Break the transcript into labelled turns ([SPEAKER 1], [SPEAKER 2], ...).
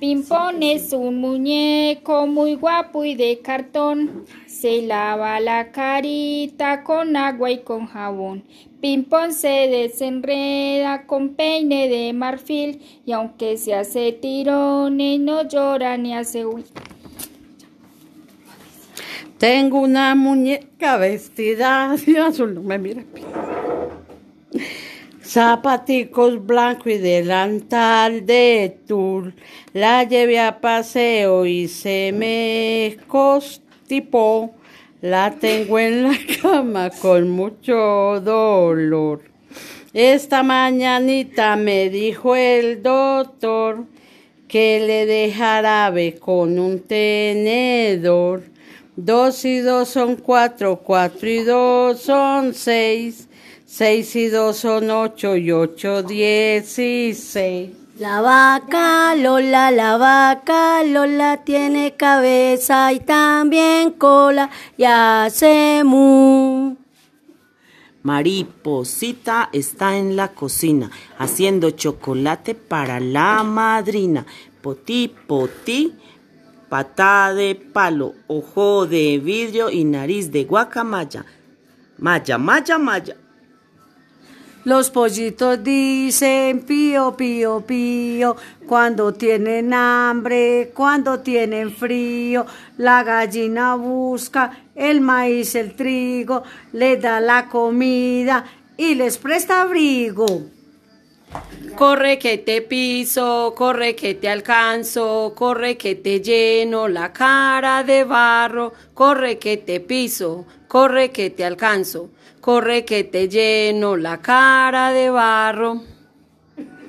[SPEAKER 1] Pimpón es un muñeco muy guapo y de cartón. Se lava la carita con agua y con jabón. Pimpón se desenreda con peine de marfil y aunque se hace tirones no llora ni hace huir.
[SPEAKER 2] Tengo una muñeca vestida de azul, no me mire. Zapaticos blanco y delantal de tul. La llevé a paseo y se me constipó. La tengo en la cama con mucho dolor. Esta mañanita me dijo el doctor que le dejara jarabe con un tenedor. Dos y dos son cuatro, cuatro y dos son seis, seis y dos son ocho y ocho dieciséis.
[SPEAKER 3] La vaca Lola, la vaca Lola tiene cabeza y también cola y hace mu.
[SPEAKER 4] Mariposita está en la cocina haciendo chocolate para la madrina. Poti, poti, pata de palo, ojo de vidrio y nariz de guacamaya. Maya, maya, maya.
[SPEAKER 3] Los pollitos dicen pío, pío, pío, cuando tienen hambre, cuando tienen frío. La gallina busca el maíz, el trigo, le da la comida y les presta abrigo.
[SPEAKER 5] Corre que te piso, corre que te alcanzo, corre que te lleno la cara de barro, corre que te piso, corre que te alcanzo, corre que te lleno la cara de barro.